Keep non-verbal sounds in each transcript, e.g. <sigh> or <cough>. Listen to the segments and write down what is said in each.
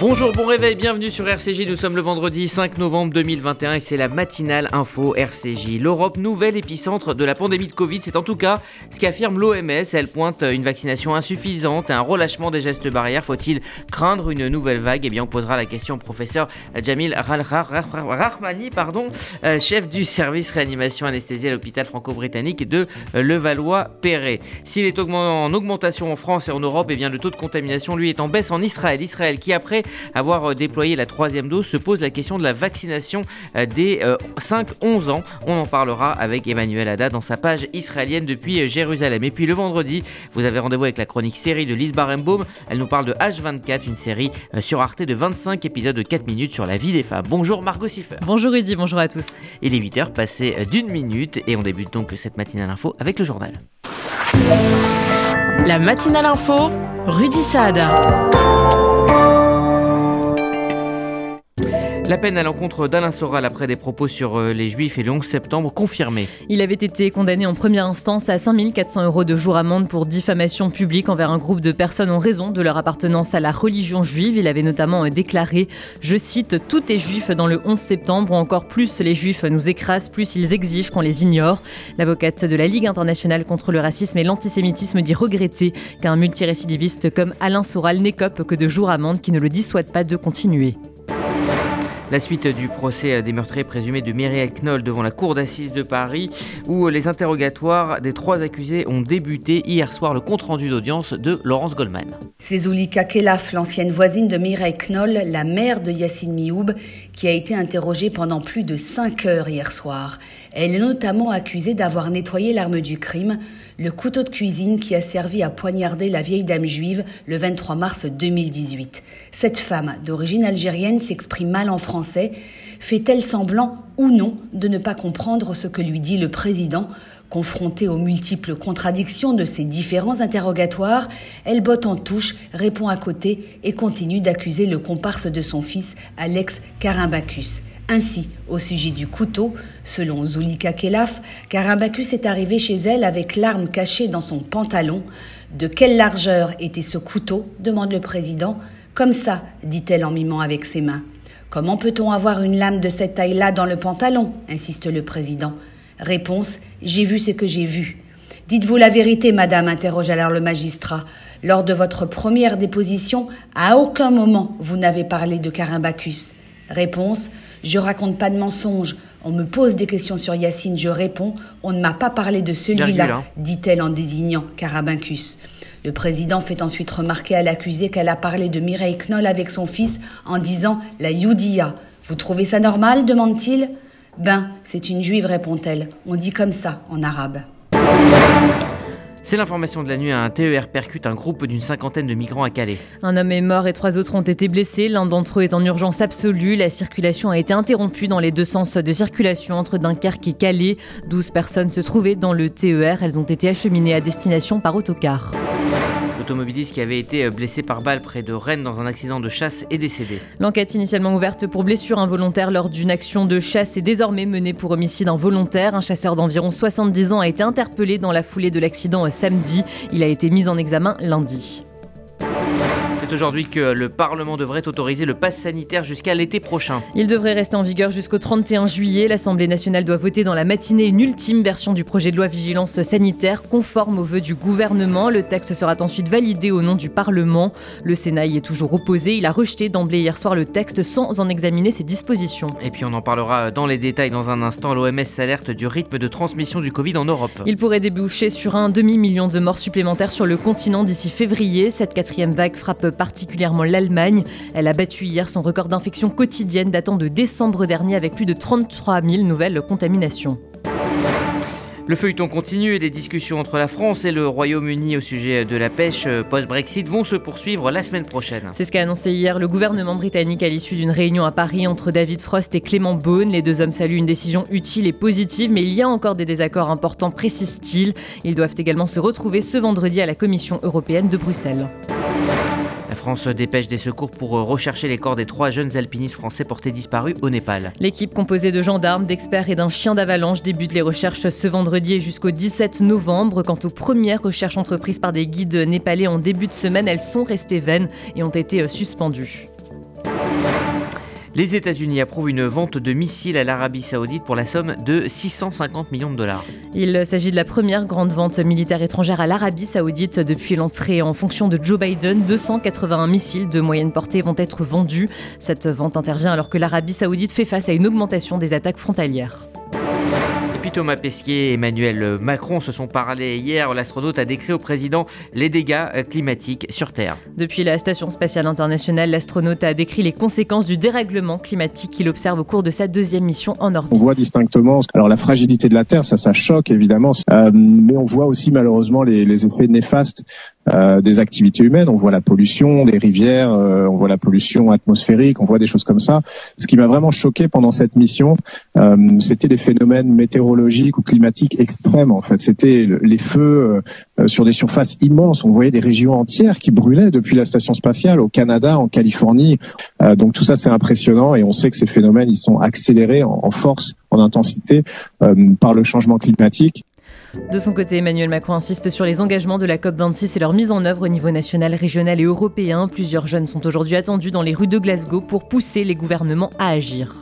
Bonjour, bon réveil, bienvenue sur RCJ. Nous sommes le vendredi 5 novembre 2021 et c'est la matinale info RCJ. L'Europe, nouvel épicentre de la pandémie de Covid, c'est en tout cas ce qu'affirme l'OMS. Elle pointe une vaccination insuffisante, un relâchement des gestes barrières. Faut-il craindre une nouvelle vague? Eh bien, on posera la question au professeur Jamil Rahmani, pardon, euh, chef du service réanimation anesthésie à l'hôpital franco-britannique de Levallois-Perret. S'il est en augmentation en France et en Europe, eh bien, le taux de contamination, lui, est en baisse en Israël. Israël qui, après avoir euh, déployé la troisième dose, se pose la question de la vaccination euh, des 5-11 euh, ans. On en parlera avec Emmanuel Ada dans sa page israélienne depuis Jérusalem. Et puis le vendredi, vous avez rendez-vous avec la chronique série de Lise Barenbaum. Elle nous parle de H24, une série sur Arte de 25 épisodes de 4 minutes sur la vie des femmes. Bonjour Margot Siffer. Bonjour Rudy, bonjour à tous. Il est 8h passé d'une minute et on débute donc cette matinale info avec le journal. La matinale info, Rudy Saad. La peine à l'encontre d'Alain Soral après des propos sur euh, les Juifs et le 11 septembre confirmée. Il avait été condamné en première instance à 5400 euros de jour amende pour diffamation publique envers un groupe de personnes en raison de leur appartenance à la religion juive. Il avait notamment euh, déclaré, je cite, Tout est juif dans le 11 septembre ou encore plus les juifs nous écrasent, plus ils exigent qu'on les ignore. L'avocate de la Ligue internationale contre le racisme et l'antisémitisme dit regretter qu'un multirécidiviste comme Alain Soral n'écope que de jours amende qui ne le dissuade pas de continuer. La suite du procès des meurtriers présumés de Mireille Knoll devant la cour d'assises de Paris, où les interrogatoires des trois accusés ont débuté hier soir le compte-rendu d'audience de Laurence Goldman. C'est Zulika Kelaf, l'ancienne voisine de Mireille Knoll, la mère de Yassine Mioub, qui a été interrogée pendant plus de cinq heures hier soir. Elle est notamment accusée d'avoir nettoyé l'arme du crime, le couteau de cuisine qui a servi à poignarder la vieille dame juive le 23 mars 2018. Cette femme, d'origine algérienne, s'exprime mal en français. Fait-elle semblant ou non de ne pas comprendre ce que lui dit le président? Confrontée aux multiples contradictions de ses différents interrogatoires, elle botte en touche, répond à côté et continue d'accuser le comparse de son fils, Alex Carimbacus. Ainsi, au sujet du couteau, selon Zulika Kelaf, Carimbacus est arrivé chez elle avec l'arme cachée dans son pantalon. De quelle largeur était ce couteau? demande le président. Comme ça, dit-elle en mimant avec ses mains. Comment peut-on avoir une lame de cette taille-là dans le pantalon? insiste le président. Réponse J'ai vu ce que j'ai vu. Dites-vous la vérité, madame interroge alors le magistrat. Lors de votre première déposition, à aucun moment vous n'avez parlé de Carimbacus. Réponse je raconte pas de mensonges. On me pose des questions sur Yacine, je réponds. On ne m'a pas parlé de celui-là, hein. dit-elle en désignant Carabincus. Le président fait ensuite remarquer à l'accusé qu'elle a parlé de Mireille Knoll avec son fils en disant la Youdia. Vous trouvez ça normal? demande-t-il. Ben, c'est une juive, répond-elle. On dit comme ça en arabe. C'est l'information de la nuit. Un TER percute un groupe d'une cinquantaine de migrants à Calais. Un homme est mort et trois autres ont été blessés. L'un d'entre eux est en urgence absolue. La circulation a été interrompue dans les deux sens de circulation entre Dunkerque et Calais. 12 personnes se trouvaient dans le TER. Elles ont été acheminées à destination par autocar. Qui avait été euh, blessé par balle près de Rennes dans un accident de chasse est décédé. L'enquête initialement ouverte pour blessure involontaire lors d'une action de chasse est désormais menée pour homicide involontaire. Un chasseur d'environ 70 ans a été interpellé dans la foulée de l'accident euh, samedi. Il a été mis en examen lundi aujourd'hui que le Parlement devrait autoriser le pass sanitaire jusqu'à l'été prochain. Il devrait rester en vigueur jusqu'au 31 juillet. L'Assemblée nationale doit voter dans la matinée une ultime version du projet de loi vigilance sanitaire conforme aux vœux du gouvernement. Le texte sera ensuite validé au nom du Parlement. Le Sénat y est toujours opposé. Il a rejeté d'emblée hier soir le texte sans en examiner ses dispositions. Et puis on en parlera dans les détails dans un instant. L'OMS s'alerte du rythme de transmission du Covid en Europe. Il pourrait déboucher sur un demi-million de morts supplémentaires sur le continent d'ici février. Cette quatrième vague frappe particulièrement l'Allemagne. Elle a battu hier son record d'infection quotidienne datant de décembre dernier avec plus de 33 000 nouvelles contaminations. Le feuilleton continue et les discussions entre la France et le Royaume-Uni au sujet de la pêche post-Brexit vont se poursuivre la semaine prochaine. C'est ce qu'a annoncé hier le gouvernement britannique à l'issue d'une réunion à Paris entre David Frost et Clément Beaune. Les deux hommes saluent une décision utile et positive, mais il y a encore des désaccords importants, précise-t-il. Ils doivent également se retrouver ce vendredi à la Commission européenne de Bruxelles. France dépêche des secours pour rechercher les corps des trois jeunes alpinistes français portés disparus au Népal. L'équipe composée de gendarmes, d'experts et d'un chien d'avalanche débute les recherches ce vendredi et jusqu'au 17 novembre. Quant aux premières recherches entreprises par des guides népalais en début de semaine, elles sont restées vaines et ont été suspendues. Les États-Unis approuvent une vente de missiles à l'Arabie Saoudite pour la somme de 650 millions de dollars. Il s'agit de la première grande vente militaire étrangère à l'Arabie Saoudite depuis l'entrée en fonction de Joe Biden. 281 missiles de moyenne portée vont être vendus. Cette vente intervient alors que l'Arabie Saoudite fait face à une augmentation des attaques frontalières. Thomas Pesquet et Emmanuel Macron se sont parlé hier. L'astronaute a décrit au président les dégâts euh, climatiques sur Terre. Depuis la Station spatiale internationale, l'astronaute a décrit les conséquences du dérèglement climatique qu'il observe au cours de sa deuxième mission en orbite. On voit distinctement alors la fragilité de la Terre, ça, ça choque évidemment, euh, mais on voit aussi malheureusement les, les effets néfastes euh, des activités humaines. On voit la pollution des rivières, euh, on voit la pollution atmosphérique, on voit des choses comme ça. Ce qui m'a vraiment choqué pendant cette mission, euh, c'était des phénomènes météorologiques ou climatiques extrêmes. En fait, c'était les feux sur des surfaces immenses. On voyait des régions entières qui brûlaient depuis la station spatiale au Canada, en Californie. donc tout ça, c'est impressionnant et on sait que ces phénomènes, ils sont accélérés en force, en intensité par le changement climatique. De son côté, Emmanuel Macron insiste sur les engagements de la COP26 et leur mise en œuvre au niveau national, régional et européen. Plusieurs jeunes sont aujourd'hui attendus dans les rues de Glasgow pour pousser les gouvernements à agir.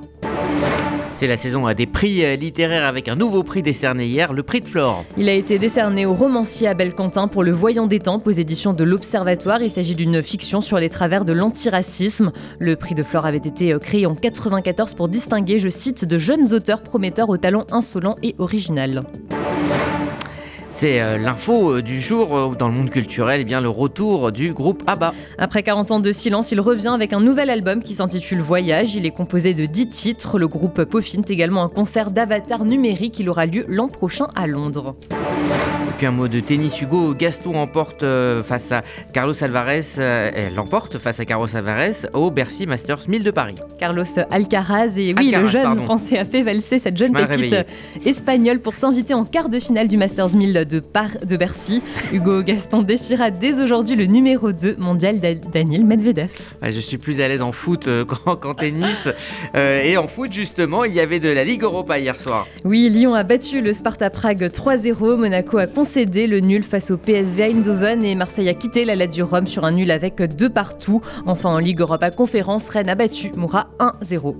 C'est la saison à des prix littéraires avec un nouveau prix décerné hier, le prix de Flore. Il a été décerné au romancier Abel Quentin pour Le Voyant des Tempes aux éditions de l'Observatoire. Il s'agit d'une fiction sur les travers de l'antiracisme. Le prix de Flore avait été créé en 94 pour distinguer, je cite, de jeunes auteurs prometteurs au talent insolent et original. C'est euh, l'info euh, du jour euh, dans le monde culturel, eh bien le retour du groupe ABBA. Après 40 ans de silence, il revient avec un nouvel album qui s'intitule Voyage. Il est composé de 10 titres. Le groupe peaufine également un concert d'avatar numérique. Il aura lieu l'an prochain à Londres. Puis un mot de tennis, Hugo Gaston emporte face à Carlos Alvarez, elle l'emporte face à Carlos Alvarez au Bercy Masters 1000 de Paris. Carlos Alcaraz, et oui, le jeune français a fait valser cette jeune pépite espagnole pour s'inviter en quart de finale du Masters 1000 de, de Bercy. Hugo Gaston déchira dès aujourd'hui le numéro 2 mondial Daniel Medvedev. je suis plus à l'aise en foot euh, <laughs> qu'en tennis. Euh, et en foot, justement, il y avait de la Ligue Europa hier soir. Oui, Lyon a battu le Sparta Prague 3-0. Monaco a concédé le nul face au PSV Eindhoven et Marseille a quitté la du Rome sur un nul avec deux partout. Enfin, en Ligue Europa Conférence, Rennes a battu Moura 1-0.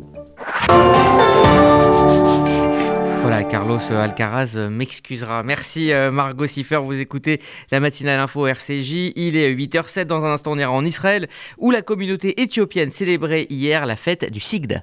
Voilà, Carlos Alcaraz m'excusera. Merci euh, Margot Siffer, vous écoutez la matinale info RCJ. Il est 8h07, dans un instant on ira en Israël, où la communauté éthiopienne célébrait hier la fête du Sigd.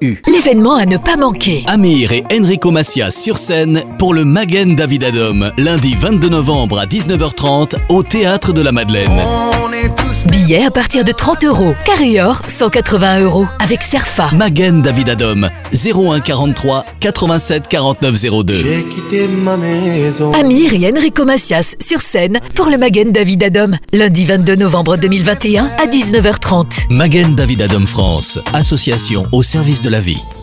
L'événement à ne pas manquer. Amir et Enrico Macias sur scène pour le Magen David Adom, lundi 22 novembre à 19h30 au Théâtre de la Madeleine. Billets à partir de 30 euros. Carré or, 180 euros. Avec Serfa. Magen David Adom, 01 43 87 49 02. Amir et Enrico Macias sur scène pour le Magen David Adom, lundi 22 novembre 2021 à 19h30. Magen David Adom France, association au service de la vie.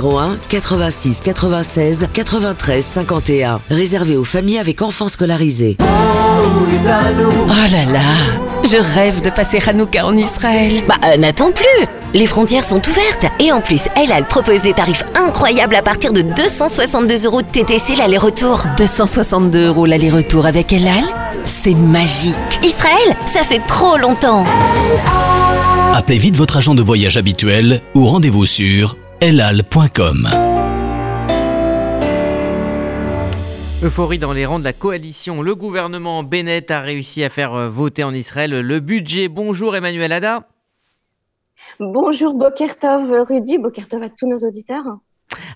01 86 96 93 51. Réservé aux familles avec enfants scolarisés. Oh là là, je rêve de passer Hanouka en Israël. Bah, euh, n'attends plus Les frontières sont ouvertes. Et en plus, Elal propose des tarifs incroyables à partir de 262 euros de TTC l'aller-retour. 262 euros l'aller-retour avec Elal C'est magique. Israël, ça fait trop longtemps. Appelez vite votre agent de voyage habituel ou rendez-vous sur elal.com. Euphorie dans les rangs de la coalition. Le gouvernement Bennett a réussi à faire euh, voter en Israël le budget. Bonjour Emmanuel Ada. Bonjour Bokertov, Rudy, Bokertov à tous nos auditeurs.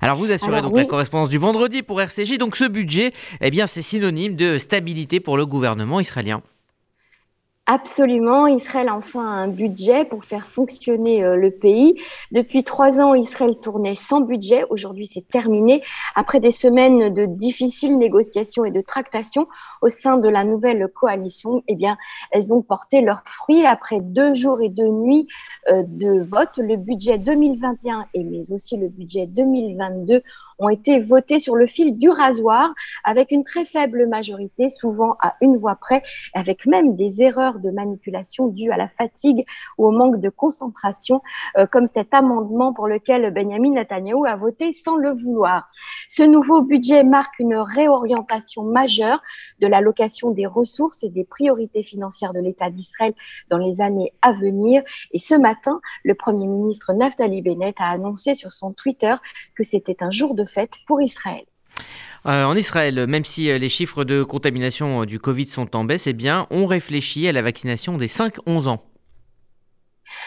Alors vous assurez donc la correspondance du vendredi pour RCJ. Donc ce budget, eh bien c'est synonyme de stabilité pour le gouvernement israélien. Absolument, Israël a enfin un budget pour faire fonctionner euh, le pays. Depuis trois ans, Israël tournait sans budget. Aujourd'hui, c'est terminé. Après des semaines de difficiles négociations et de tractations au sein de la nouvelle coalition, eh bien, elles ont porté leurs fruits. Après deux jours et deux nuits euh, de vote, le budget 2021 et mais aussi le budget 2022 ont été votés sur le fil du rasoir avec une très faible majorité, souvent à une voix près, avec même des erreurs de manipulation dues à la fatigue ou au manque de concentration, euh, comme cet amendement pour lequel Benjamin Netanyahu a voté sans le vouloir. Ce nouveau budget marque une réorientation majeure de l'allocation des ressources et des priorités financières de l'État d'Israël dans les années à venir. Et ce matin, le Premier ministre Naftali Bennett a annoncé sur son Twitter que c'était un jour de fait pour Israël. Euh, en Israël, même si euh, les chiffres de contamination euh, du Covid sont en baisse, eh bien, on réfléchit à la vaccination des 5-11 ans.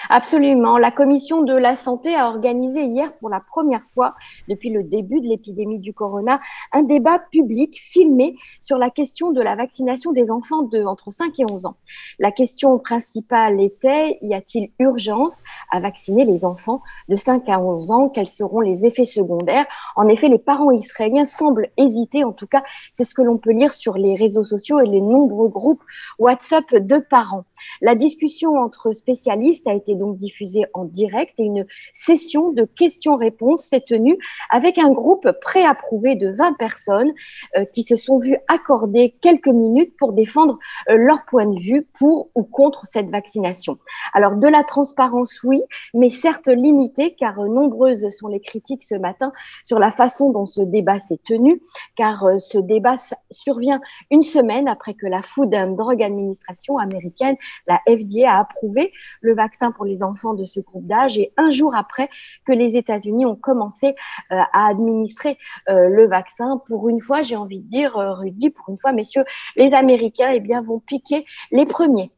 Absolument. La commission de la santé a organisé hier pour la première fois depuis le début de l'épidémie du corona un débat public filmé sur la question de la vaccination des enfants de entre 5 et 11 ans. La question principale était y a-t-il urgence à vacciner les enfants de 5 à 11 ans? Quels seront les effets secondaires? En effet, les parents israéliens semblent hésiter, en tout cas, c'est ce que l'on peut lire sur les réseaux sociaux et les nombreux groupes WhatsApp de parents. La discussion entre spécialistes a été donc diffusée en direct et une session de questions-réponses s'est tenue avec un groupe préapprouvé de 20 personnes euh, qui se sont vues accorder quelques minutes pour défendre euh, leur point de vue pour ou contre cette vaccination. Alors de la transparence, oui, mais certes limitée car euh, nombreuses sont les critiques ce matin sur la façon dont ce débat s'est tenu, car ce débat survient une semaine après que la Food and Drug Administration américaine la FDA a approuvé le vaccin pour les enfants de ce groupe d'âge et un jour après que les États-Unis ont commencé euh, à administrer euh, le vaccin. Pour une fois, j'ai envie de dire, euh, Rudy, pour une fois, messieurs, les Américains eh bien, vont piquer les premiers.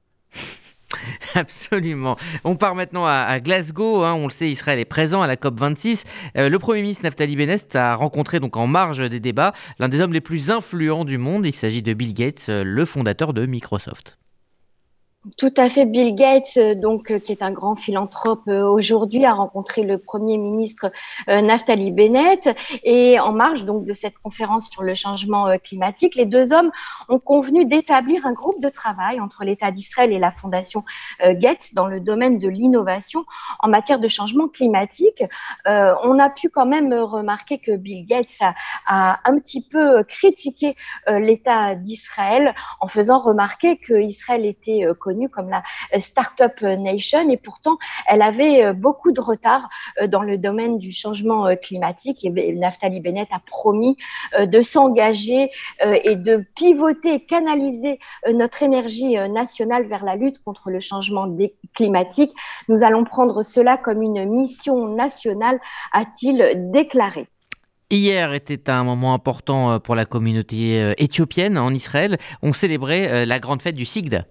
<laughs> Absolument. On part maintenant à, Glasgow. Hein. on le sait, Israël est présent à la COP 26. le Premier ministre Naftali Bennett a rencontré donc en marge des débats l'un des hommes les plus influents du monde. Il s'agit de Bill Gates, le fondateur de Microsoft. Tout à fait. Bill Gates, euh, donc, euh, qui est un grand philanthrope euh, aujourd'hui, a rencontré le Premier ministre Naftali Bennett. Et en marge donc de cette conférence sur le changement climatique, les deux hommes ont convenu d'établir un groupe de travail entre l'État d'Israël et la Fondation Gates dans le domaine de l'innovation en matière de changement climatique. on a pu quand même remarquer que Bill Gates a, a un petit peu critiqué l'État d'Israël en faisant remarquer que Israël était connue comme la euh, Startup Nation et pourtant elle avait euh, beaucoup de retard euh, dans le domaine du changement climatique et Naftali Bennett a promis de s'engager et de pivoter canaliser notre énergie nationale vers la lutte contre le changement climatique. Nous allons prendre cela comme une mission nationale, a-t-il déclaré. Hier était un moment important pour la communauté éthiopienne en Israël. On célébrait la grande fête du SIGD.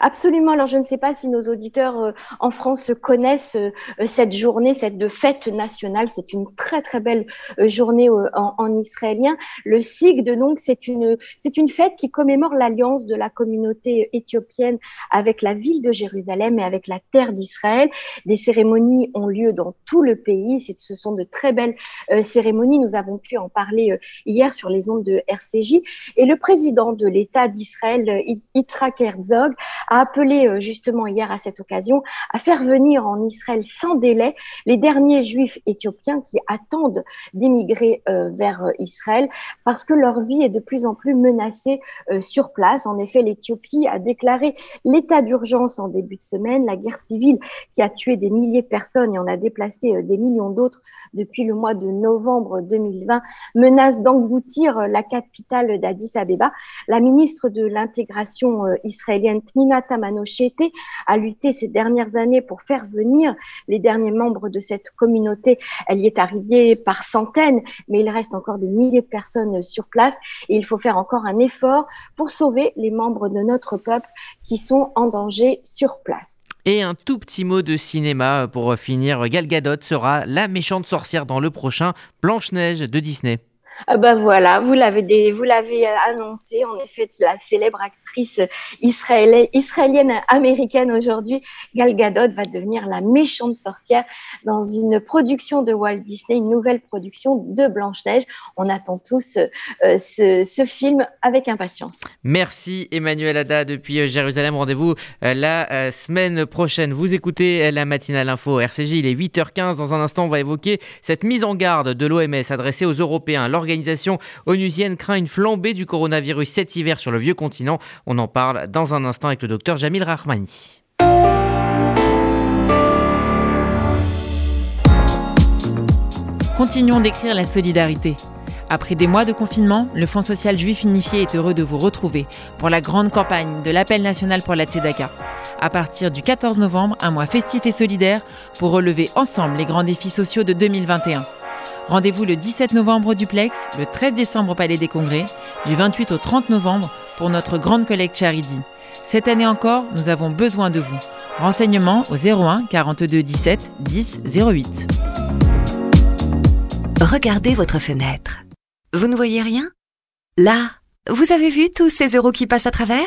Absolument. Alors, je ne sais pas si nos auditeurs euh, en France connaissent euh, cette journée, cette fête nationale. C'est une très, très belle euh, journée en, israélien. Le SIGD, donc, c'est une, c'est une fête qui commémore l'alliance de la communauté éthiopienne avec la ville de Jérusalem et avec la terre d'Israël. Des cérémonies ont lieu dans tout le pays. Ce sont de très belles cérémonies. Nous avons pu en parler hier sur les ondes de RCJ. Et le président de l'État d'Israël, Yitzhak Herzog, a appelé euh, justement hier à cette occasion à faire venir en Israël sans délai les derniers juifs éthiopiens qui attendent d'immigrer euh, vers euh, Israël parce que leur vie est de plus en plus menacée sur place. En effet, l'Éthiopie a déclaré l'état d'urgence en début de semaine. La guerre civile qui a tué des milliers de personnes et en a déplacé des millions d'autres depuis le mois de novembre 2020 menace d'engloutir la capitale d'Addis Abeba. La ministre de l'intégration israélienne Nina Tamano Chete a lutté ces dernières années pour faire venir les derniers membres de cette communauté. Elle y est arrivée par centaines, mais il reste encore des milliers de personnes sur place et il faut faire encore un effort pour sauver les membres de notre peuple qui sont en danger sur place. Et un tout petit mot de cinéma pour finir. Gal Gadot sera la méchante sorcière dans le prochain Blanche-Neige de Disney. Ah bah voilà, vous l'avez vous l'avez euh, annoncé. En effet, la célèbre actrice israélienne, américaine aujourd'hui, Gal Gadot, va devenir la méchante sorcière dans une production de Walt Disney, une nouvelle production de Blanche Neige. On attend tous euh, ce, film avec impatience. Merci Emmanuel Ada depuis euh, Jérusalem. Rendez-vous la semaine prochaine. Vous écoutez la matinale info RCJ. Il est 8h15. Dans un instant, on va évoquer cette mise en garde de l'OMS adressée aux Européens l'organisation onusienne craint une flambée du coronavirus cet hiver sur le vieux continent. On en parle dans un instant avec le docteur Jamil Rahmani. Continuons d'écrire la solidarité. Après des mois de confinement, le Fonds social juif unifié est heureux de vous retrouver pour la grande campagne de l'appel national pour la Tzedaka. À partir du 14 novembre, un mois festif et solidaire pour relever ensemble les grands défis sociaux de 2021. Rendez-vous le 17 novembre au Duplex, le 13 décembre au Palais des Congrès, du 28 au 30 novembre pour notre grande collecte Charity. Cette année encore, nous avons besoin de vous. Renseignements au 01 42 17 10 08. Regardez votre fenêtre. Vous ne voyez rien? Là, vous avez vu tous ces euros qui passent à travers?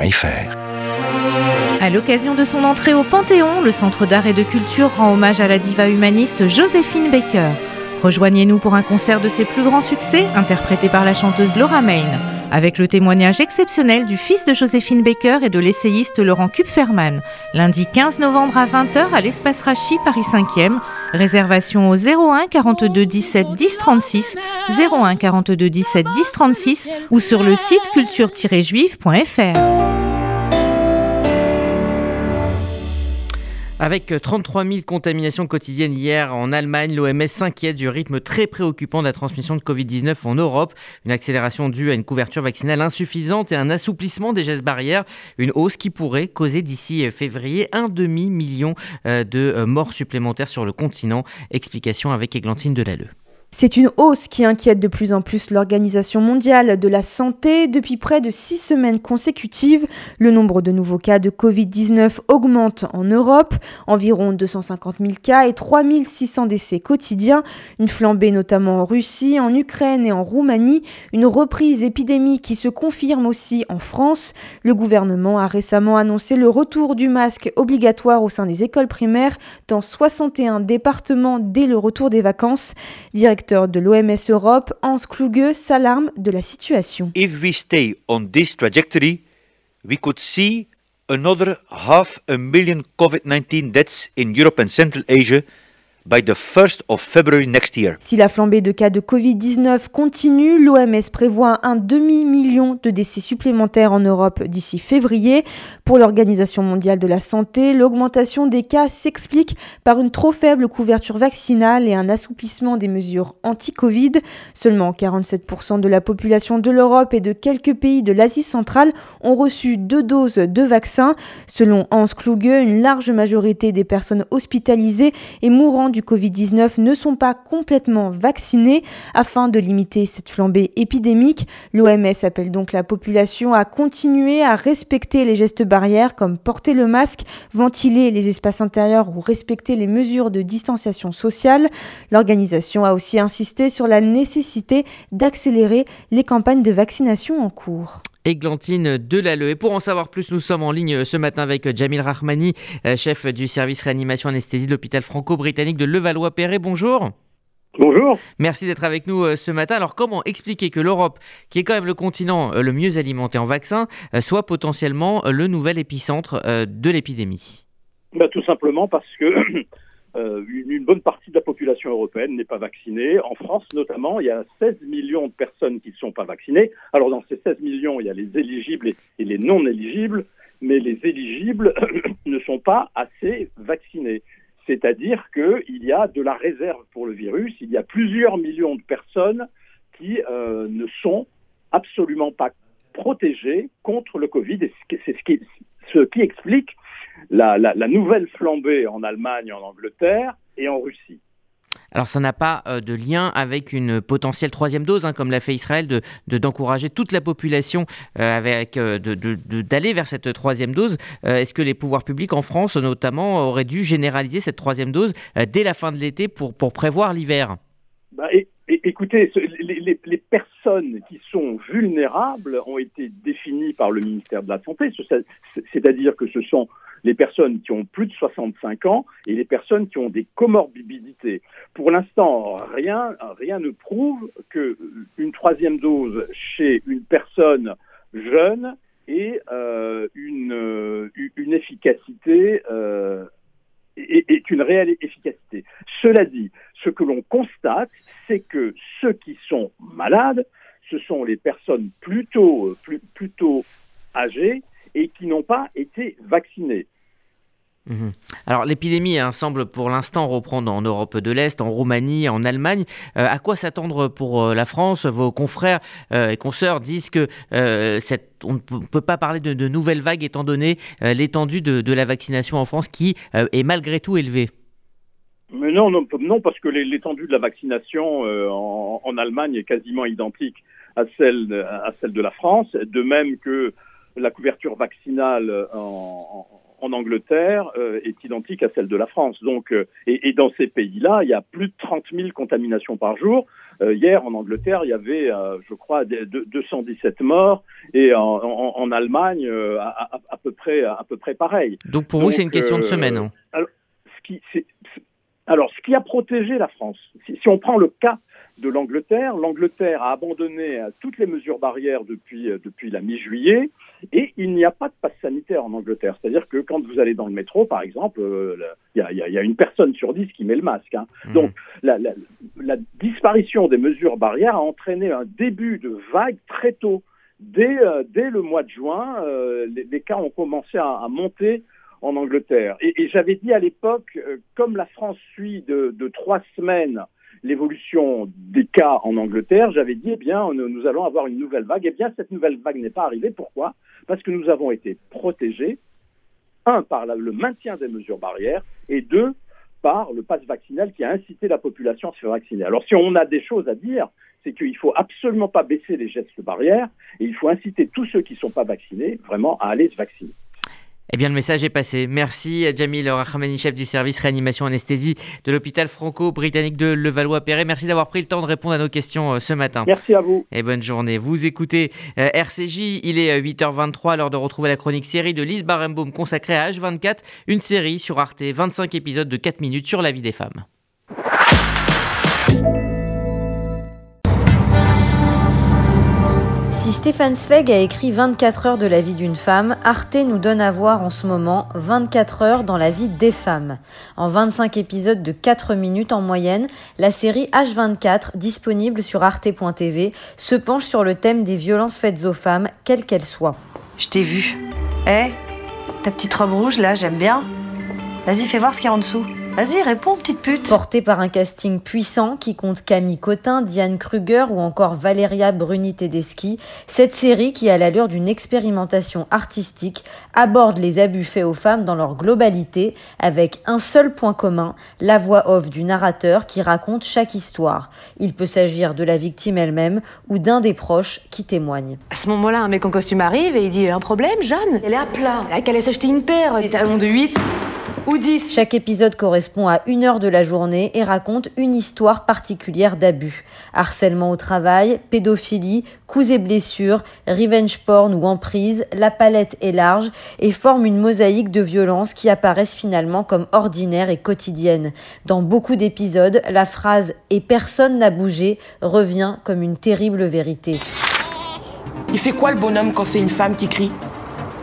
À l'occasion de son entrée au Panthéon, le Centre d'art et de culture rend hommage à la diva humaniste Joséphine Baker. Rejoignez-nous pour un concert de ses plus grands succès, interprété par la chanteuse Laura Main, avec le témoignage exceptionnel du fils de Joséphine Baker et de l'essayiste Laurent Kupferman, lundi 15 novembre à 20h à l'espace Rachi, Paris 5e. Réservation au 01 42 17 10 36, 01 42 17 10 36 ou sur le site culture-juive.fr. Avec 33 000 contaminations quotidiennes hier en Allemagne, l'OMS s'inquiète du rythme très préoccupant de la transmission de Covid-19 en Europe. Une accélération due à une couverture vaccinale insuffisante et un assouplissement des gestes barrières. Une hausse qui pourrait causer d'ici février un demi-million euh, de euh, morts supplémentaires sur le continent. Explication avec Églantine Delalleux. C'est une hausse qui inquiète de plus en plus l'Organisation mondiale de la santé. Depuis près de six semaines consécutives, le nombre de nouveaux cas de Covid-19 augmente en Europe, environ 250 000 cas et 3 600 décès quotidiens, une flambée notamment en Russie, en Ukraine et en Roumanie, une reprise épidémique qui se confirme aussi en France. Le gouvernement a récemment annoncé le retour du masque obligatoire au sein des écoles primaires dans 61 départements dès le retour des vacances If we stay on this trajectory, we could see another half a million COVID-19 deaths in Europe and Central Asia by the 1st of February next year. Si la flambée de cas de Covid-19 continue, l'OMS prévoit un demi-million de décès supplémentaires en Europe d'ici février. Pour l'Organisation mondiale de la santé, l'augmentation des cas s'explique par une trop faible couverture vaccinale et un assouplissement des mesures anti-Covid. Seulement 47% de la population de l'Europe et de quelques pays de l'Asie centrale ont reçu deux doses de vaccins. Selon Hans Kluge, une large majorité des personnes hospitalisées et mourant du Covid-19 ne sont pas complètement vaccinés. Afin de limiter cette flambée épidémique, l'OMS appelle donc la population à continuer à respecter les gestes barrières comme porter le masque, ventiler les espaces intérieurs ou respecter les mesures de distanciation sociale. L'organisation a aussi insisté sur la nécessité d'accélérer les campagnes de vaccination en cours. Églantine Delalleux. Et pour en savoir plus, nous sommes en ligne ce matin avec Jamil Rahmani, euh, chef du service réanimation anesthésie de l'hôpital franco-britannique de Levallois-Perret. Bonjour. Bonjour. Merci d'être avec nous euh, ce matin. Alors comment expliquer que l'Europe, qui est quand même le continent euh, le mieux alimenté en vaccins, soit potentiellement le nouvel épicentre de l'épidémie? Bah, Tout simplement parce que <clears throat> Euh, une, bonne partie de la population européenne n'est pas vaccinée. En France, notamment, il y a 16 millions de personnes qui ne sont pas vaccinées. Alors, dans ces 16 millions, il y a les éligibles et, les non éligibles, mais les éligibles <coughs> ne sont pas assez vaccinés. C'est-à-dire qu'il y a de la réserve pour le virus. Il y a plusieurs millions de personnes qui euh, ne sont absolument pas protégées contre le Covid. Et c'est ce qui, ce qui explique la, nouvelle flambée en Allemagne, en Angleterre et en Russie. Alors ça n'a pas euh, de lien avec une potentielle troisième dose, hein, comme l'a fait Israël, de, d'encourager toute la population euh, avec euh, d'aller vers cette troisième dose. est-ce que les pouvoirs publics en France, notamment, auraient dû généraliser cette troisième dose dès la fin de l'été pour, pour prévoir l'hiver? Bah, Écoutez, les, les, personnes qui sont vulnérables ont été définies par le ministère de la Santé, c'est-à-dire que ce sont les personnes qui ont plus de 65 ans et les personnes qui ont des comorbidités. Pour l'instant, rien, rien ne prouve qu'une troisième dose chez une personne jeune ait euh, une, une efficacité euh, est, une réelle efficacité. Cela dit, ce que l'on constate, c'est que ceux qui sont malades, ce sont les personnes plutôt, plutôt âgées et qui n'ont pas été vaccinés. Mhm. Alors l'épidémie hein, semble pour l'instant reprendre en Europe de l'Est, en Roumanie, en Allemagne. Euh, à quoi s'attendre pour euh, la France? Vos confrères euh, et consoeurs disent que on ne peut pas parler de, nouvelles vagues étant donné l'étendue de, la vaccination en France qui est malgré tout élevée. Mais non, non, non parce que l'étendue de la vaccination en, Allemagne est quasiment identique à celle, à celle de la France, de même que la couverture vaccinale en en Angleterre euh, est identique à celle de la France. Donc, euh, et, dans ces pays-là, il y a plus de 30 000 contaminations par jour. Euh, hier, en Angleterre, il y avait, je crois, 217 morts, et en, Allemagne, à, peu près, à peu près pareil. Donc, pour vous, c'est une question de semaine. Hein. Alors ce, qui, alors, ce qui a protégé la France, si, si on prend le cas de l'Angleterre. L'Angleterre a abandonné euh, toutes les mesures barrières depuis, euh, depuis la mi-juillet et il n'y a pas de passe sanitaire en Angleterre. C'est-à-dire que quand vous allez dans le métro, par exemple, euh, il y, a, une personne sur dix qui met le masque. Hein. Mmh. Donc la, disparition des mesures barrières a entraîné un début de vague très tôt. Dès, dès le mois de juin, les, cas ont commencé à, monter en Angleterre. Et, j'avais dit à l'époque, comme la France suit de, de trois semaines l'évolution des cas en Angleterre, j'avais dit, eh bien, nous allons avoir une nouvelle vague. Eh bien, cette nouvelle vague n'est pas arrivée. Pourquoi? Parce que nous avons été protégés, un, par le maintien des mesures barrières, et deux, par le pass vaccinal qui a incité la population à se faire vacciner. Alors, si on a des choses à dire, c'est qu'il ne faut absolument pas baisser les gestes barrières, et il faut inciter tous ceux qui ne sont pas vaccinés, vraiment, à aller se vacciner. Eh bien, le message est passé. Merci Jamil Rahmani, chef du service réanimation anesthésie de l'hôpital franco-britannique de Levallois-Perret. Merci d'avoir pris le temps de répondre à nos questions euh, ce matin. Merci à vous. Et bonne journée. Vous écoutez euh, RCJ, il est 8h23, l'heure de retrouver la chronique série de Lise Barenbaum consacrée à H24, une série sur Arte, 25 épisodes de 4 minutes sur la vie des femmes. Si Stéphane Zweig a écrit 24 heures de la vie d'une femme, Arte nous donne à voir en ce moment 24 heures dans la vie des femmes. En 25 épisodes de 4 minutes en moyenne, la série H24, disponible sur arte.tv, se penche sur le thème des violences faites aux femmes, quelles qu'elles soient. Je t'ai vu. Eh Ta petite robe rouge là, j'aime bien. Vas-y, fais voir ce qu'il y a en dessous. Vas-y, réponds, petite pute. Porté par un casting puissant qui compte Camille Cotin, Diane Kruger ou encore Valeria Bruni Tedeschi, cette série, qui a l'allure d'une expérimentation artistique, aborde les abus faits aux femmes dans leur globalité, avec un seul point commun, la voix off du narrateur qui raconte chaque histoire. Il peut s'agir de la victime elle-même ou d'un des proches qui témoigne. À ce moment-là, un mec en costume arrive et il dit Un problème, Jeanne? Elle est à plat. Elle a qu'à aller s'acheter une paire, des talons de 8 ou 10. Chaque épisode correspond à une heure de la journée et raconte une histoire particulière d'abus. Harcèlement au travail, pédophilie, coups et blessures, revenge porn ou emprise, la palette est large et forme une mosaïque de violences qui apparaissent finalement comme ordinaires et quotidiennes. Dans beaucoup d'épisodes, la phrase et personne n'a bougé revient comme une terrible vérité. Il fait quoi le bonhomme quand c'est une femme qui crie?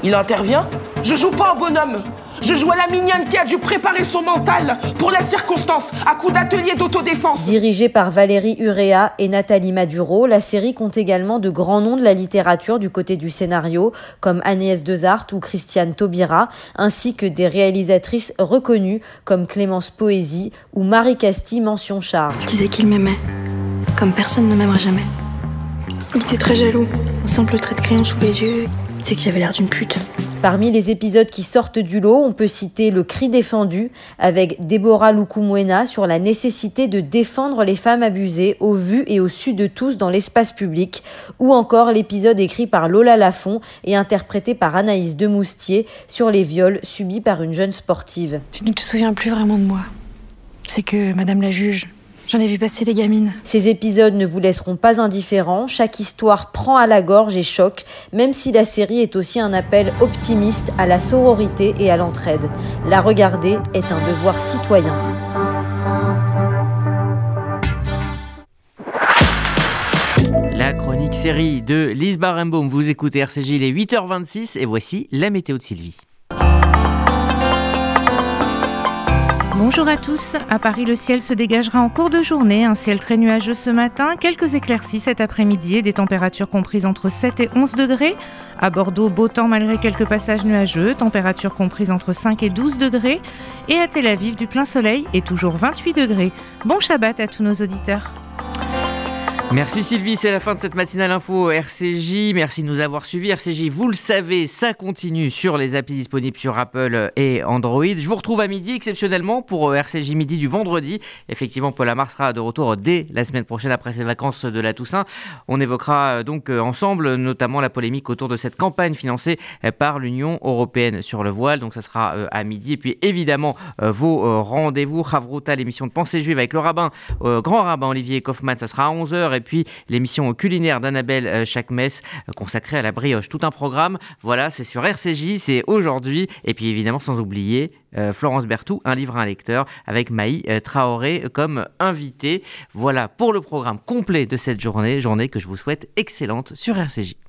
Il intervient? Je joue pas au bonhomme je joue à la mignonne qui a dû préparer son mental pour la circonstance à coup d'atelier d'autodéfense. Dirigée par Valérie Urea et Nathalie Maduro, la série compte également de grands noms de la littérature du côté du scénario, comme Agnès Dezart ou Christiane Taubira, ainsi que des réalisatrices reconnues comme Clémence Poésie ou Marie Castille Mention Char. Il disait qu'il m'aimait, comme personne ne m'aimerait jamais. Il était très jaloux, un simple trait de crayon sous les yeux, c'est qu'il avait l'air d'une pute. Parmi les épisodes qui sortent du lot, on peut citer Le cri défendu avec Déborah Lukumwena sur la nécessité de défendre les femmes abusées au vu et au su de tous dans l'espace public, ou encore l'épisode écrit par Lola Lafont et interprété par Anaïs Demoustier sur les viols subis par une jeune sportive. Tu ne te souviens plus vraiment de moi. C'est que Madame la juge J'en ai vu passer des gamines. Ces épisodes ne vous laisseront pas indifférents. Chaque histoire prend à la gorge et choque, même si la série est aussi un appel optimiste à la sororité et à l'entraide. La regarder est un devoir citoyen. La chronique série de Lise Barenbaum. Vous écoutez RCJ, il est 8h26 et voici la météo de Sylvie. Bonjour à tous. À Paris, le ciel se dégagera en cours de journée. Un ciel très nuageux ce matin, quelques éclaircies cet après-midi et des températures comprises entre 7 et 11 degrés. À Bordeaux, beau temps malgré quelques passages nuageux, température comprise entre 5 et 12 degrés. Et à Tel Aviv, du plein soleil et toujours 28 degrés. Bon Shabbat à tous nos auditeurs. Merci Sylvie, c'est la fin de cette matinale info RCJ. Merci de nous avoir suivis. RCJ, vous le savez, ça continue sur les applis disponibles sur Apple et Android. Je vous retrouve à midi exceptionnellement pour euh, RCJ midi du vendredi. Effectivement, Paul Amar sera de retour dès la semaine prochaine après ses vacances de la Toussaint. On évoquera euh, donc euh, ensemble notamment la polémique autour de cette campagne financée par l'Union européenne sur le voile. Donc ça sera à midi. Et puis évidemment, vos rendez-vous. Havruta, l'émission de pensée juive avec le rabbin, grand rabbin Olivier Kaufmann, ça sera à 11h et puis l'émission culinaire d'Annabelle euh, chaque messe euh, consacrée à la brioche. Tout un programme, voilà, c'est sur RCJ, c'est aujourd'hui, et puis évidemment sans oublier euh, Florence Bertou, un livre à un lecteur, avec Maï Traoré comme invité. Voilà pour le programme complet de cette journée, journée que je vous souhaite excellente sur RCJ.